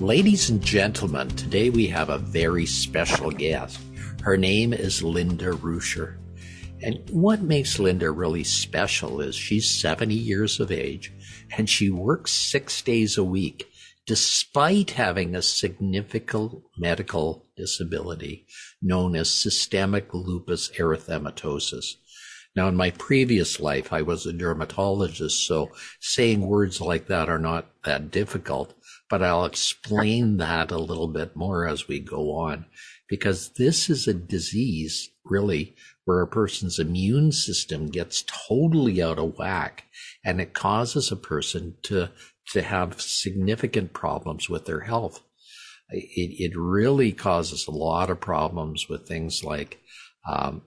Ladies and gentlemen, today we have a very special guest. Her name is Linda Ruescher. And what makes Linda really special is she's 70 years of age and she works six days a week despite having a significant medical disability known as systemic lupus erythematosus. Now, in my previous life, I was a dermatologist, so saying words like that are not that difficult but I'll explain that a little bit more as we go on because this is a disease really where a person's immune system gets totally out of whack and it causes a person to to have significant problems with their health. It, it really causes a lot of problems with things like um,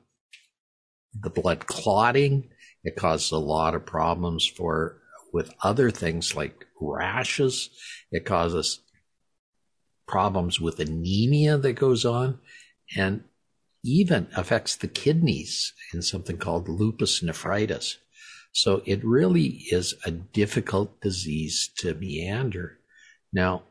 the blood clotting. It causes a lot of problems for with other things like rashes. It causes problems with anemia that goes on and even affects the kidneys in something called lupus nephritis. So it really is a difficult disease to meander. Now,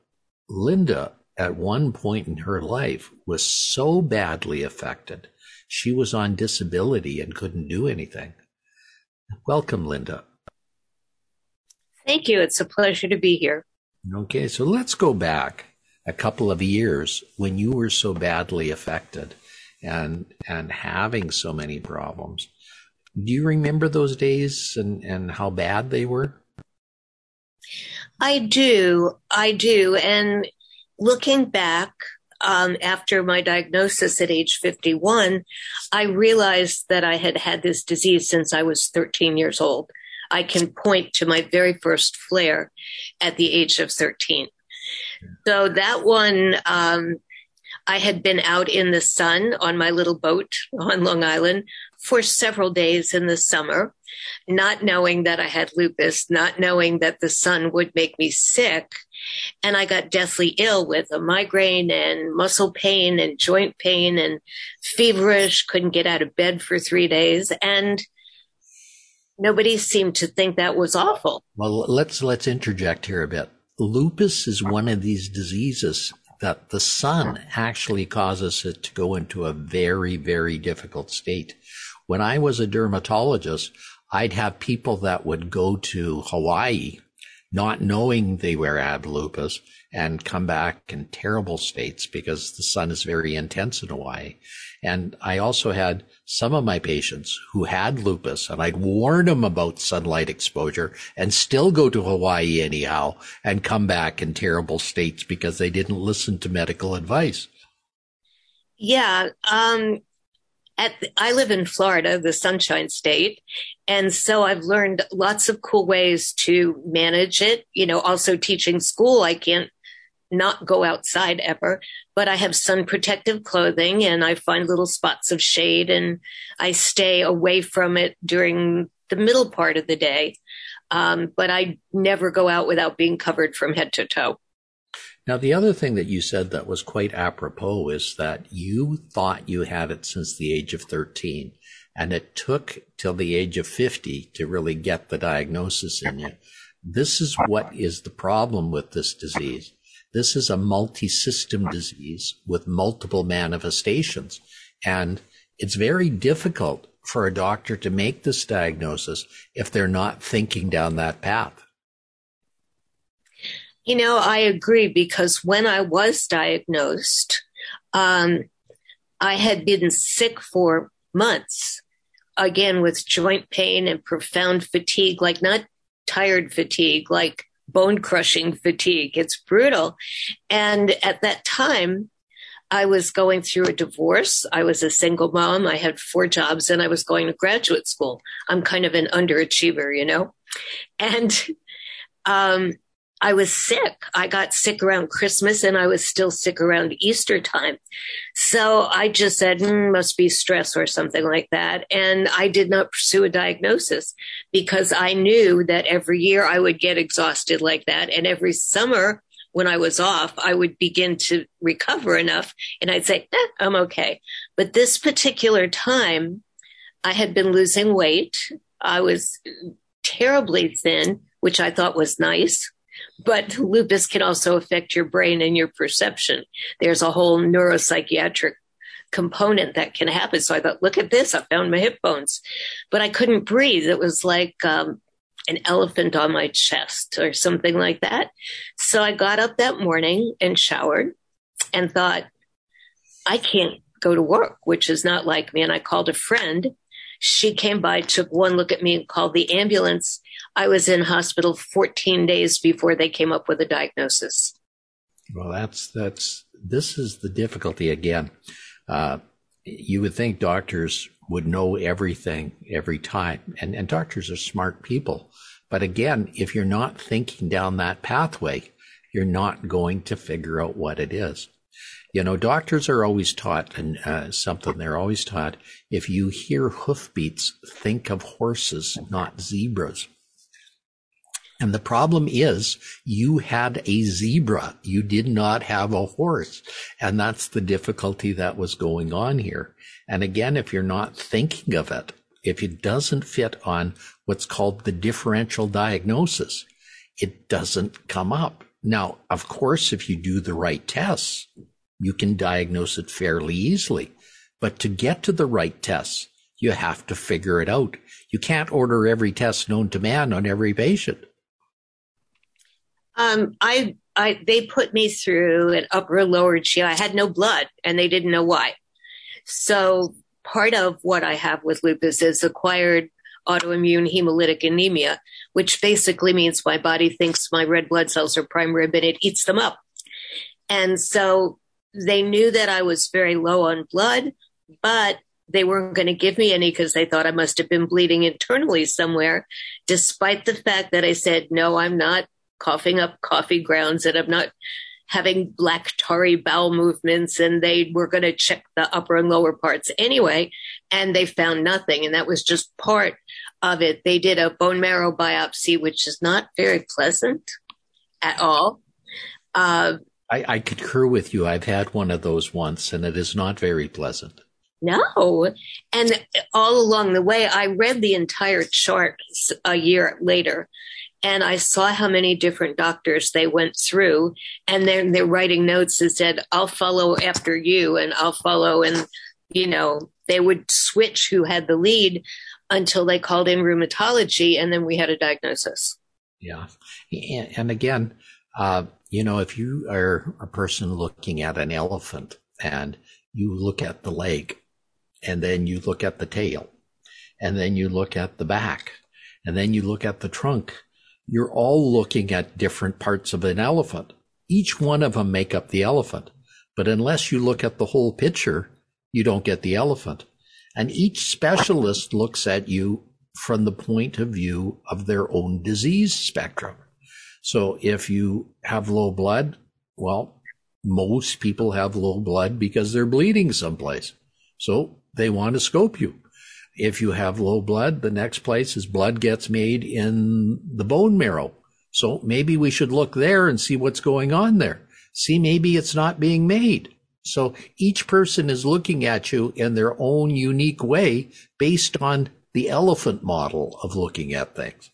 Linda, at one point in her life, was so badly affected, she was on disability and couldn't do anything. Welcome, Linda. Thank you. It's a pleasure to be here. Okay, so let's go back a couple of years when you were so badly affected and and having so many problems. Do you remember those days and, and how bad they were? I do. I do. And looking back, um, after my diagnosis at age 51, I realized that I had had this disease since I was 13 years old. I can point to my very first flare at the age of 13. So that one, um, I had been out in the sun on my little boat on Long Island for several days in the summer, not knowing that I had lupus, not knowing that the sun would make me sick. And I got deathly ill with a migraine and muscle pain and joint pain and feverish, couldn't get out of bed for three days. And nobody seemed to think that was awful. Well, let's let's interject here a bit. Lupus is one of these diseases that the sun actually causes it to go into a very very difficult state. When I was a dermatologist, I'd have people that would go to Hawaii not knowing they were had lupus and come back in terrible states because the sun is very intense in Hawaii. And I also had some of my patients who had lupus and I'd warn them about sunlight exposure and still go to Hawaii anyhow and come back in terrible states because they didn't listen to medical advice. Yeah. Um, at the, I live in Florida, the sunshine state. And so I've learned lots of cool ways to manage it. You know, also teaching school, I can't not go outside ever, but I have sun protective clothing and I find little spots of shade and I stay away from it during the middle part of the day. Um, but I never go out without being covered from head to toe. Now, the other thing that you said that was quite apropos is that you thought you had it since the age of 13, and it took till the age of 50 to really get the diagnosis in you. This is what is the problem with this disease. This is a multi-system disease with multiple manifestations, and it's very difficult for a doctor to make this diagnosis if they're not thinking down that path. You know, I agree because when I was diagnosed, um, I had been sick for months, again with joint pain and profound fatigue, like not tired fatigue, like bone crushing fatigue. It's brutal. And at that time, I was going through a divorce. I was a single mom. I had four jobs and I was going to graduate school. I'm kind of an underachiever, you know? And um, I was sick. I got sick around Christmas and I was still sick around Easter time. So I just said, mm, must be stress or something like that. And I did not pursue a diagnosis because I knew that every year I would get exhausted like that. And every summer when I was off, I would begin to recover enough and I'd say, eh, I'm okay. But this particular time, I had been losing weight. I was terribly thin, which I thought was nice. But lupus can also affect your brain and your perception. There's a whole neuropsychiatric component that can happen. So I thought, look at this. I found my hip bones, but I couldn't breathe. It was like um, an elephant on my chest or something like that. So I got up that morning and showered and thought, I can't go to work, which is not like me. And I called a friend. She came by, took one look at me and called the ambulance. I was in hospital 14 days before they came up with a diagnosis. Well, that's, that's, this is the difficulty again. Uh, you would think doctors would know everything every time. And, and doctors are smart people. But again, if you're not thinking down that pathway, you're not going to figure out what it is. You know, doctors are always taught, and uh, something they're always taught, if you hear hoofbeats, think of horses, not zebras. And the problem is you had a zebra. You did not have a horse. And that's the difficulty that was going on here. And again, if you're not thinking of it, if it doesn't fit on what's called the differential diagnosis, it doesn't come up. Now, of course, if you do the right tests, you can diagnose it fairly easily. But to get to the right tests, you have to figure it out. You can't order every test known to man on every patient. Um, I, I, they put me through an upper lower GI. I had no blood and they didn't know why. So part of what I have with lupus is acquired autoimmune hemolytic anemia, which basically means my body thinks my red blood cells are prime rib and it eats them up. And so they knew that I was very low on blood, but they weren't going to give me any because they thought I must have been bleeding internally somewhere, despite the fact that I said, no, I'm not coughing up coffee grounds and I'm not having black tarry bowel movements and they were going to check the upper and lower parts anyway and they found nothing and that was just part of it. They did a bone marrow biopsy which is not very pleasant at all uh, I, I concur with you i've had one of those once and it is not very pleasant no. And all along the way, I read the entire chart a year later and I saw how many different doctors they went through and then they're writing notes that said, I'll follow after you and I'll follow. And, you know, they would switch who had the lead until they called in rheumatology and then we had a diagnosis. Yeah. And again, uh, you know, if you are a person looking at an elephant and you look at the leg and then you look at the tail and then you look at the back and then you look at the trunk you're all looking at different parts of an elephant. Each one of them make up the elephant. But unless you look at the whole picture, you don't get the elephant. And each specialist looks at you from the point of view of their own disease spectrum. So if you have low blood, well, most people have low blood because they're bleeding someplace. So they want to scope you. If you have low blood, the next place is blood gets made in the bone marrow. So maybe we should look there and see what's going on there. See, maybe it's not being made. So each person is looking at you in their own unique way based on the elephant model of looking at things.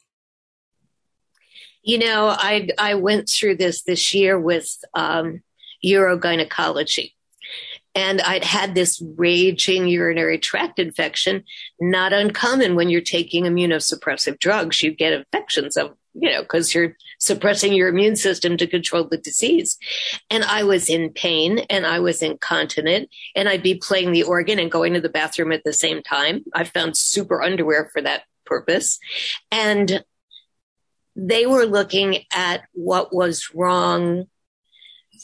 You know, I I went through this this year with um, urogynecology, and I'd had this raging urinary tract infection, not uncommon when you're taking immunosuppressive drugs. You get infections of, you know, because you're suppressing your immune system to control the disease. And I was in pain and I was incontinent and I'd be playing the organ and going to the bathroom at the same time. I found super underwear for that purpose. And they were looking at what was wrong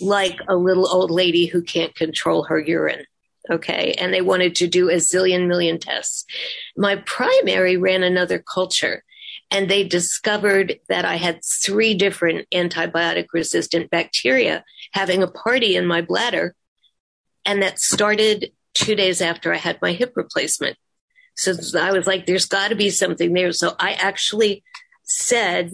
like a little old lady who can't control her urine. Okay. And they wanted to do a zillion million tests. My primary ran another culture And they discovered that I had three different antibiotic resistant bacteria having a party in my bladder. And that started two days after I had my hip replacement. So I was like, there's got to be something there. So I actually said,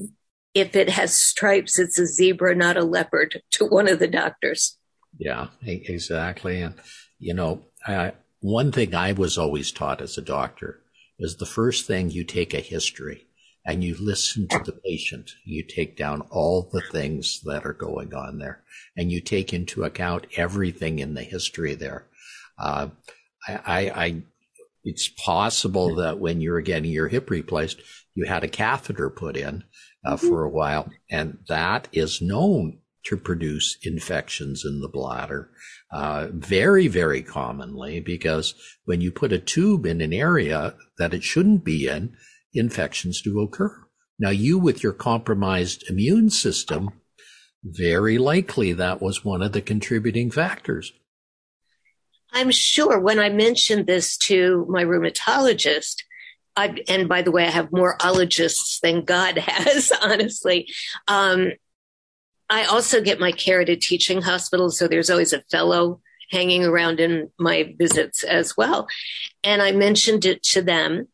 if it has stripes, it's a zebra, not a leopard, to one of the doctors. Yeah, exactly. And, you know, I, one thing I was always taught as a doctor is the first thing you take a history and you listen to the patient. You take down all the things that are going on there and you take into account everything in the history there. Uh, I, I, it's possible that when you were getting your hip replaced, you had a catheter put in uh, mm-hmm. for a while, and that is known to produce infections in the bladder uh, very, very commonly because when you put a tube in an area that it shouldn't be in, infections do occur. Now, you with your compromised immune system, very likely that was one of the contributing factors. I'm sure when I mentioned this to my rheumatologist, I, and by the way, I have more ologists than God has, honestly. Um, I also get my care at a teaching hospital, so there's always a fellow hanging around in my visits as well. And I mentioned it to them,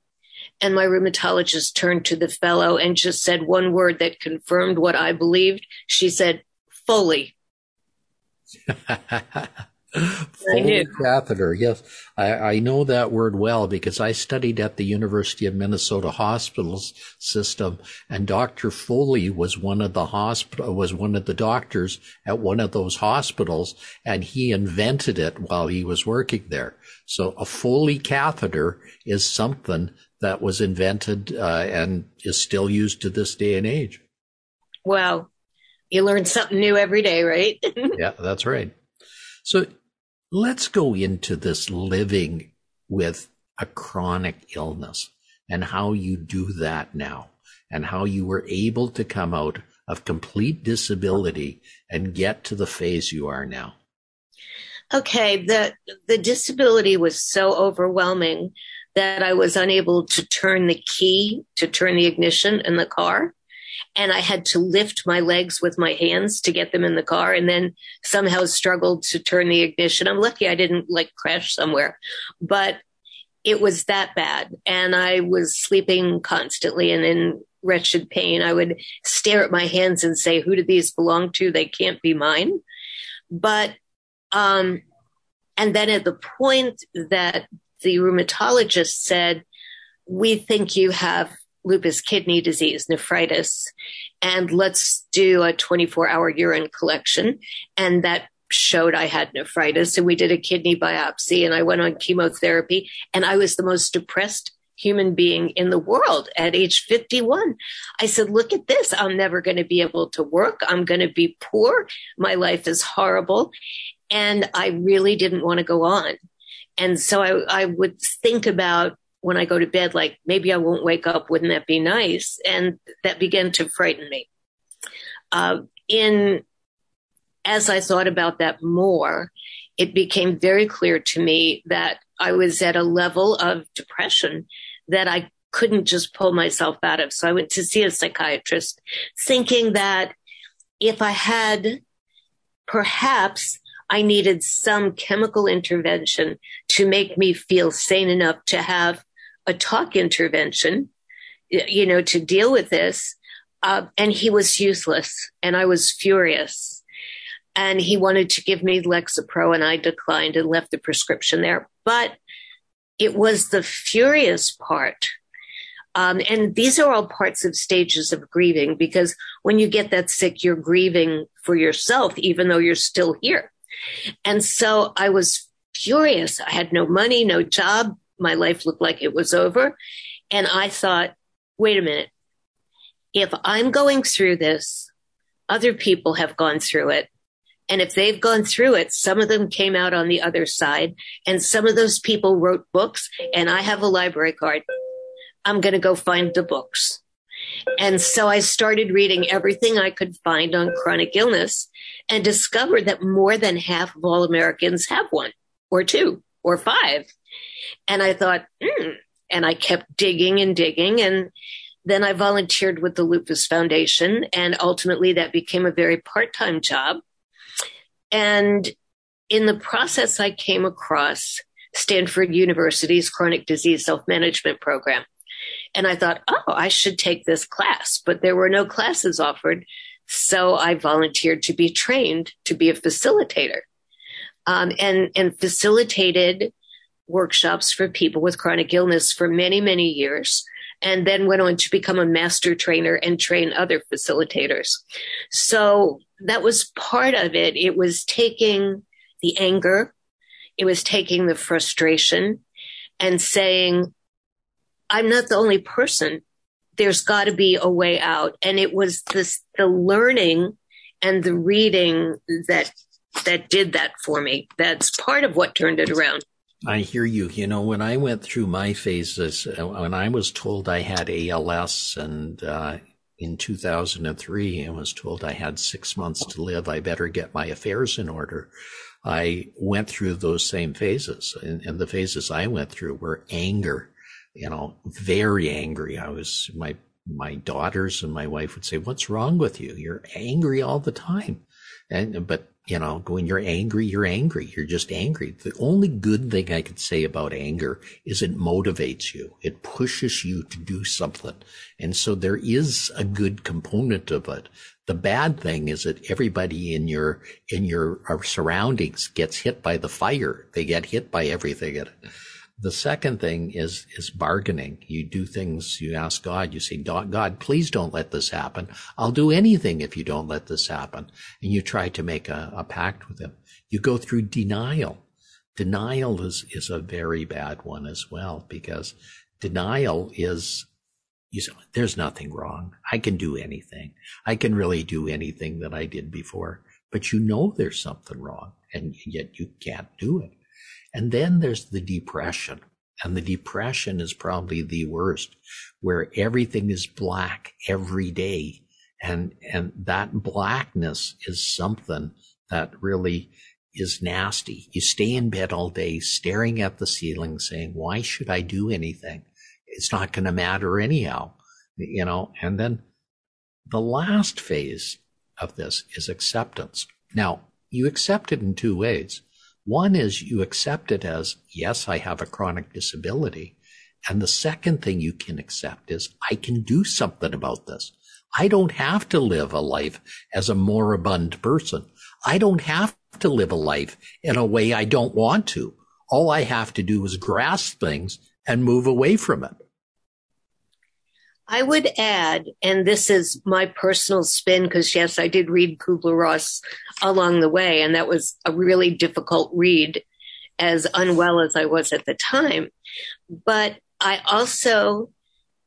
and my rheumatologist turned to the fellow and just said one word that confirmed what I believed. She said, Foley. Foley catheter. Yes, I, I, know that word well because I studied at the University of Minnesota hospitals system, and Dr. Foley was one of the hospital was one of the doctors at one of those hospitals, and he invented it while he was working there. So a Foley catheter is something that was invented uh, and is still used to this day and age. Wow, you learn something new every day, right? yeah, that's right. So Let's go into this living with a chronic illness and how you do that now and how you were able to come out of complete disability and get to the phase you are now. Okay, the the disability was so overwhelming that I was unable to turn the key to turn the ignition in the car and I had to lift my legs with my hands to get them in the car and then somehow struggled to turn the ignition. I'm lucky I didn't like crash somewhere, but it was that bad. And I was sleeping constantly and in wretched pain. I would stare at my hands and say, who do these belong to? They can't be mine. But, um, and then at the point that the rheumatologist said, we think you have lupus kidney disease, nephritis, and let's do a 24 hour urine collection. And that showed I had nephritis. And we did a kidney biopsy and I went on chemotherapy. And I was the most depressed human being in the world at age 51. I said, look at this. I'm never going to be able to work. I'm going to be poor. My life is horrible. And I really didn't want to go on. And so I, I would think about when I go to bed, like maybe I won't wake up. Wouldn't that be nice? And that began to frighten me. Uh, in as I thought about that more, it became very clear to me that I was at a level of depression that I couldn't just pull myself out of. So I went to see a psychiatrist thinking that if I had perhaps I needed some chemical intervention to make me feel sane enough to have a talk intervention, you know, to deal with this. Uh, and he was useless and I was furious. And he wanted to give me Lexapro and I declined and left the prescription there. But it was the furious part. Um, and these are all parts of stages of grieving because when you get that sick, you're grieving for yourself, even though you're still here. And so I was furious. I had no money, no job, my life looked like it was over. And I thought, wait a minute. If I'm going through this, other people have gone through it. And if they've gone through it, some of them came out on the other side and some of those people wrote books and I have a library card. I'm going to go find the books. And so I started reading everything I could find on chronic illness and discovered that more than half of all Americans have one or two or five. And I thought, hmm. And I kept digging and digging. And then I volunteered with the Lupus Foundation, and ultimately that became a very part time job. And in the process, I came across Stanford University's chronic disease self management program. And I thought, oh, I should take this class, but there were no classes offered. So I volunteered to be trained to be a facilitator um, and, and facilitated workshops for people with chronic illness for many, many years and then went on to become a master trainer and train other facilitators. So that was part of it. It was taking the anger, it was taking the frustration and saying, I'm not the only person. There's got to be a way out. And it was this, the learning and the reading that, that did that for me. That's part of what turned it around. I hear you. You know, when I went through my phases, uh, when I was told I had ALS and uh, in 2003 and was told I had six months to live, I better get my affairs in order. I went through those same phases and, and the phases I went through were anger, you know, very angry. I was, my, my daughters and my wife would say, what's wrong with you? You're angry all the time. And, but you know, when you're angry, you're angry. You're just angry. The only good thing I could say about anger is it motivates you. It pushes you to do something. And so there is a good component of it. The bad thing is that everybody in your, in your uh, surroundings gets hit by the fire. They get hit by everything. The second thing is, is bargaining. You do things, you ask God, you say, God, please don't let this happen. I'll do anything if you don't let this happen. And you try to make a, a pact with him. You go through denial. Denial is, is a very bad one as well because denial is, you say, there's nothing wrong. I can do anything. I can really do anything that I did before, but you know there's something wrong and yet you can't do it. And then there's the depression. And the depression is probably the worst, where everything is black every day. And, and that blackness is something that really is nasty. You stay in bed all day staring at the ceiling saying, why should I do anything? It's not going to matter anyhow, you know, and then the last phase of this is acceptance. Now you accept it in two ways. One is you accept it as, yes, I have a chronic disability. And the second thing you can accept is, I can do something about this. I don't have to live a life as a moribund person. I don't have to live a life in a way I don't want to. All I have to do is grasp things and move away from it. I would add, and this is my personal spin, because yes, I did read Kubler Ross along the way, and that was a really difficult read, as unwell as I was at the time. But I also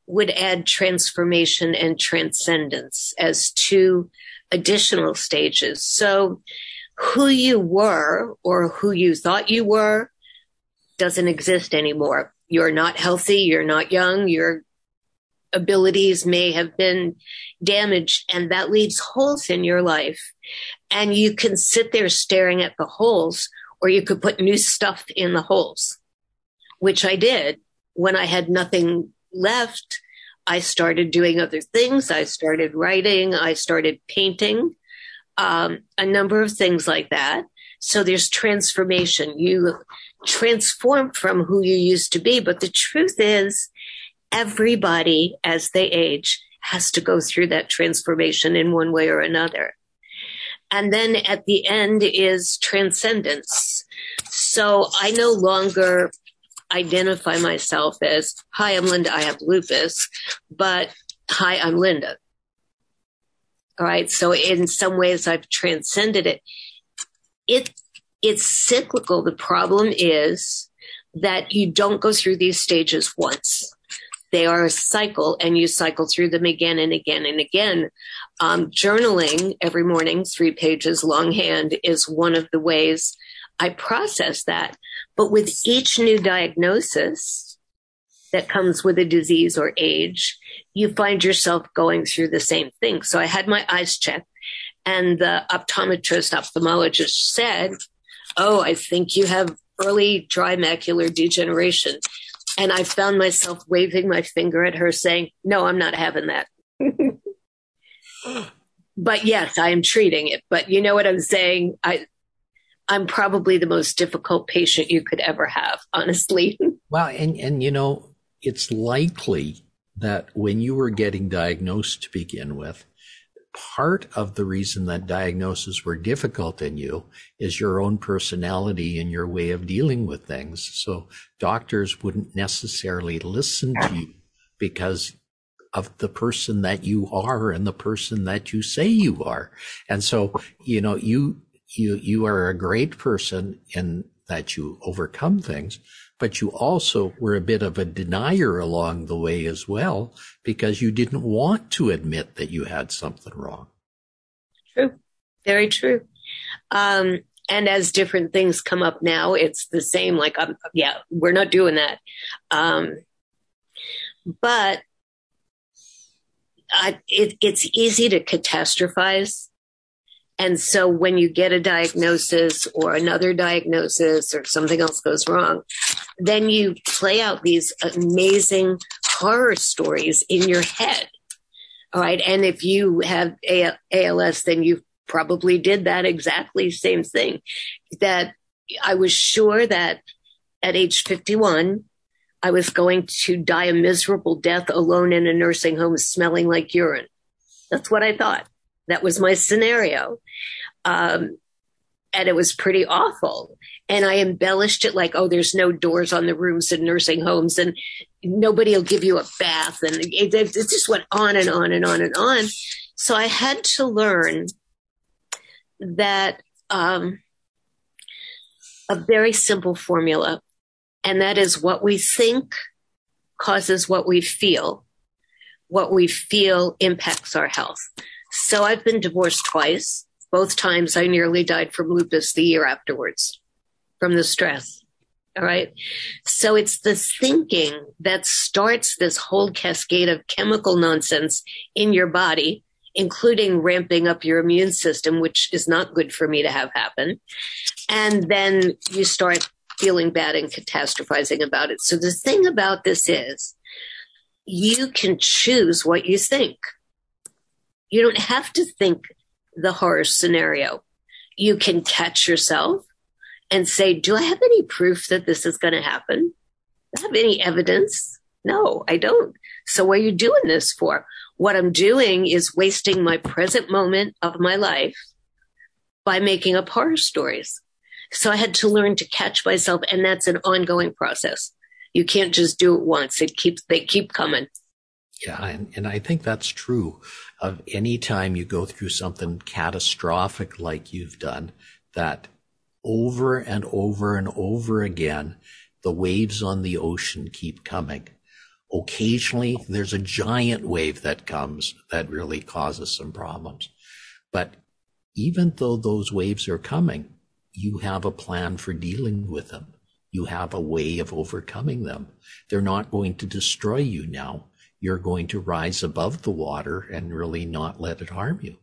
would add transformation and transcendence as two additional stages. So, who you were or who you thought you were doesn't exist anymore. You're not healthy, you're not young, you're abilities may have been damaged and that leaves holes in your life. And you can sit there staring at the holes or you could put new stuff in the holes, which I did when I had nothing left. I started doing other things. I started writing. I started painting, um, a number of things like that. So there's transformation. You transform from who you used to be. But the truth is, everybody as they age has to go through that transformation in one way or another. And then at the end is transcendence. So I no longer identify myself as, hi, I'm Linda, I have lupus, but hi, I'm Linda. All right. So in some ways I've transcended it. It, it's cyclical. The problem is that you don't go through these stages once. They are a cycle and you cycle through them again and again and again. Um, journaling every morning, three pages longhand is one of the ways I process that. But with each new diagnosis that comes with a disease or age, you find yourself going through the same thing. So I had my eyes checked and the optometrist ophthalmologist said, Oh, I think you have early dry macular degeneration. And I found myself waving my finger at her saying, no, I'm not having that. but yes, I am treating it. But you know what I'm saying? I, I'm probably the most difficult patient you could ever have, honestly. Well, and, and you know, it's likely that when you were getting diagnosed to begin with, part of the reason that diagnoses were difficult in you is your own personality and your way of dealing with things. So doctors wouldn't necessarily listen to you because of the person that you are and the person that you say you are. And so, you know, you, you, you are a great person in that you overcome things, but you also were a bit of a denier along the way as well because you didn't want to admit that you had something wrong. True. Very true. Um, and as different things come up now, it's the same. Like, um, yeah, we're not doing that. Um, but I, it, it's easy to catastrophize and so when you get a diagnosis or another diagnosis or something else goes wrong, then you play out these amazing horror stories in your head. All right. And if you have ALS, then you probably did that exactly same thing that I was sure that at age 51, I was going to die a miserable death alone in a nursing home smelling like urine. That's what I thought. That was my scenario. Um, and it was pretty awful. And I embellished it like, oh, there's no doors on the rooms in nursing homes and nobody will give you a bath. And it, it just went on and on and on and on. So I had to learn that um, a very simple formula, and that is what we think causes what we feel. What we feel impacts our health. So I've been divorced twice. Both times I nearly died from lupus the year afterwards from the stress. All right. So it's the thinking that starts this whole cascade of chemical nonsense in your body, including ramping up your immune system, which is not good for me to have happen. And then you start feeling bad and catastrophizing about it. So the thing about this is you can choose what you think. You don't have to think the horror scenario. You can catch yourself and say, Do I have any proof that this is going to happen? Do I have any evidence? No, I don't. So, what are you doing this for? What I'm doing is wasting my present moment of my life by making up horror stories. So, I had to learn to catch myself, and that's an ongoing process. You can't just do it once. It keeps, they keep coming. Yeah, and, and I think that's true of any time you go through something catastrophic like you've done, that over and over and over again, the waves on the ocean keep coming. Occasionally, there's a giant wave that comes that really causes some problems. But even though those waves are coming, you have a plan for dealing with them. You have a way of overcoming them. They're not going to destroy you now you're going to rise above the water and really not let it harm you.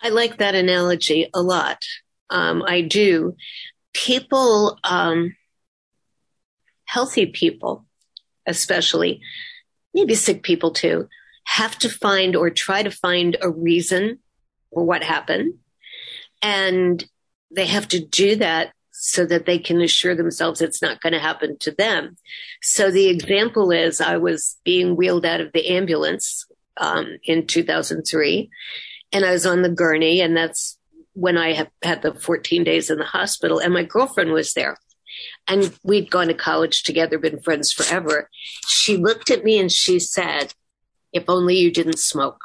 I like that analogy a lot. Um, I do. People, um, healthy people, especially, maybe sick people too, have to find or try to find a reason for what happened. And they have to do that so that they can assure themselves it's not going to happen to them. So the example is I was being wheeled out of the ambulance um, in 2003 and I was on the gurney and that's when I had the 14 days in the hospital and my girlfriend was there and we'd gone to college together, been friends forever. She looked at me and she said, if only you didn't smoke.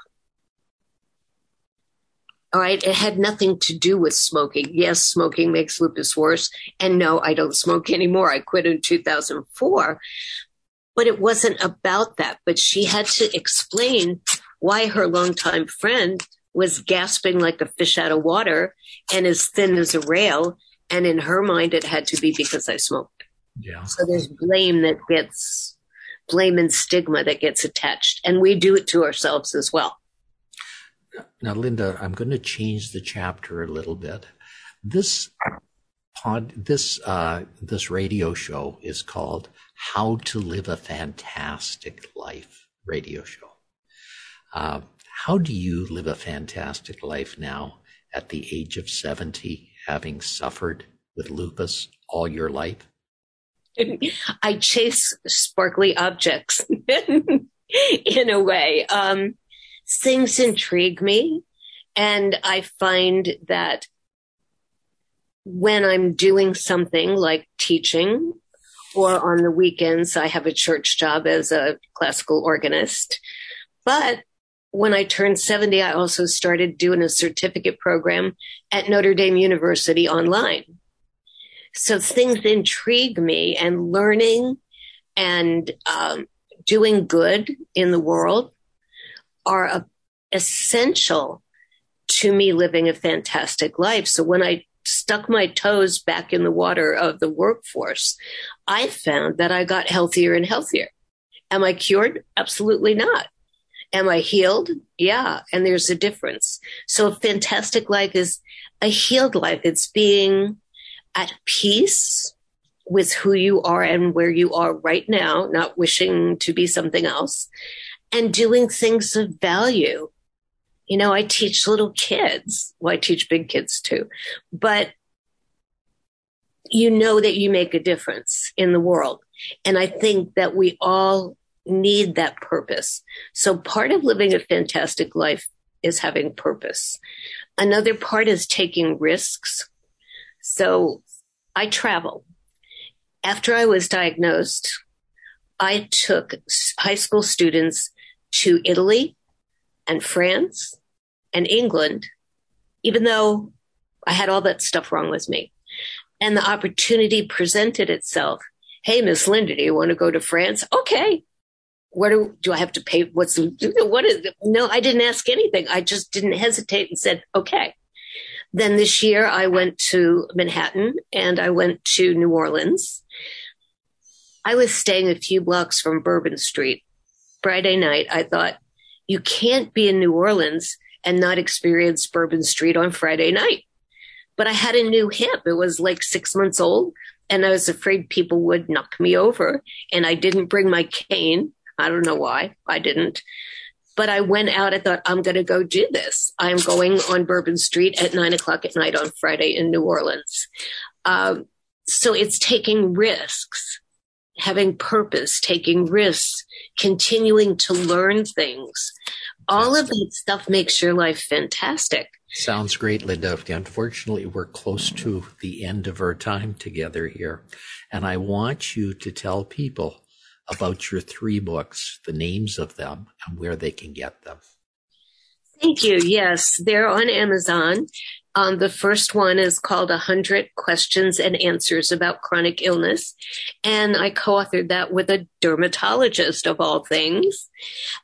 All right. It had nothing to do with smoking. Yes, smoking makes lupus worse. And no, I don't smoke anymore. I quit in 2004. But it wasn't about that. But she had to explain why her longtime friend was gasping like a fish out of water and as thin as a rail. And in her mind, it had to be because I smoked. Yeah. So there's blame that gets blame and stigma that gets attached. And we do it to ourselves as well. Now, Linda, I'm going to change the chapter a little bit. This pod, this uh, this radio show is called "How to Live a Fantastic Life" radio show. Uh, how do you live a fantastic life now at the age of seventy, having suffered with lupus all your life? I chase sparkly objects in a way. Um, things intrigue me, and I find that when I'm doing something like teaching or on the weekends, I have a church job as a classical organist. But when I turned 70, I also started doing a certificate program at Notre Dame University online. So things intrigue me and learning and um, doing good in the world are a, essential to me living a fantastic life. So when I stuck my toes back in the water of the workforce, I found that I got healthier and healthier. Am I cured? Absolutely not. Am I healed? Yeah. And there's a difference. So a fantastic life is a healed life. It's being at peace with who you are and where you are right now, not wishing to be something else and doing things of value you know, I teach little kids. Well, I teach big kids too, but you know that you make a difference in the world. And I think that we all need that purpose. So part of living a fantastic life is having purpose. Another part is taking risks. So I travel. After I was diagnosed, I took high school students to Italy, and France and England, even though I had all that stuff wrong with me. And the opportunity presented itself. Hey, Miss Linda, do you want to go to France? Okay. What do, do I have to pay? What's, what is, no, I didn't ask anything. I just didn't hesitate and said, okay. Then this year I went to Manhattan and I went to New Orleans. I was staying a few blocks from Bourbon Street. Friday night, I thought, you can't be in New Orleans and not experience Bourbon Street on Friday night. But I had a new hip. It was like six months old and I was afraid people would knock me over and I didn't bring my cane. I don't know why I didn't, but I went out. I thought I'm going to go do this. I'm going on Bourbon Street at nine o'clock at night on Friday in New Orleans. Um, so it's taking risks, having purpose, taking risks, continuing to learn things. All of that stuff makes your life fantastic. Sounds great, Linda. Unfortunately, we're close to the end of our time together here. And I want you to tell people about your three books, the names of them, and where they can get them. Thank you. Yes, they're on Amazon. Um, the first one is called 100 Questions and Answers About Chronic Illness. And I co-authored that with a dermatologist of all things.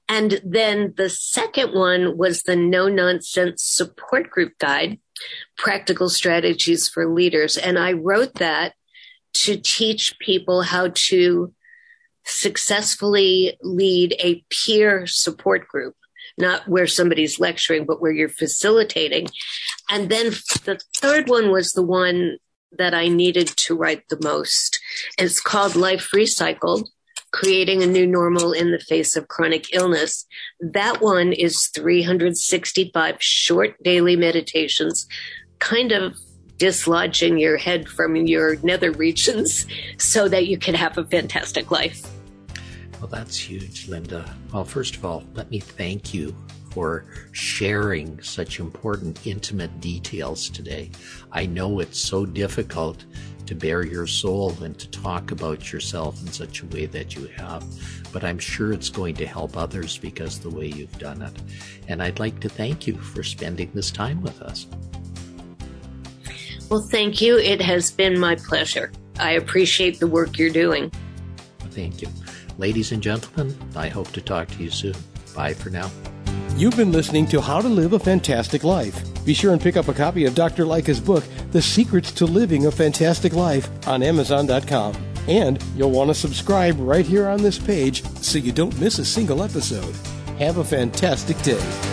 And then the second one was the No Nonsense Support Group Guide, Practical Strategies for Leaders. And I wrote that to teach people how to successfully lead a peer support group not where somebody's lecturing, but where you're facilitating. And then the third one was the one that I needed to write the most. It's called Life Recycled creating a new normal in the face of chronic illness. That one is 365 short daily meditations, kind of dislodging your head from your nether regions so that you can have a fantastic life. Well, that's huge, Linda. Well, first of all, let me thank you for sharing such important, intimate details today. I know it's so difficult to bare your soul and to talk about yourself in such a way that you have, but I'm sure it's going to help others because the way you've done it. And I'd like to thank you for spending this time with us. Well, thank you. It has been my pleasure. I appreciate the work you're doing. Thank you. Ladies and gentlemen, I hope to talk to you soon. Bye for now. You've been listening to How to Live a Fantastic Life. Be sure and pick up a copy of Dr. Lycka's book, The Secrets to Living a Fantastic Life, on Amazon.com. And you'll want to subscribe right here on this page so you don't miss a single episode. Have a fantastic day.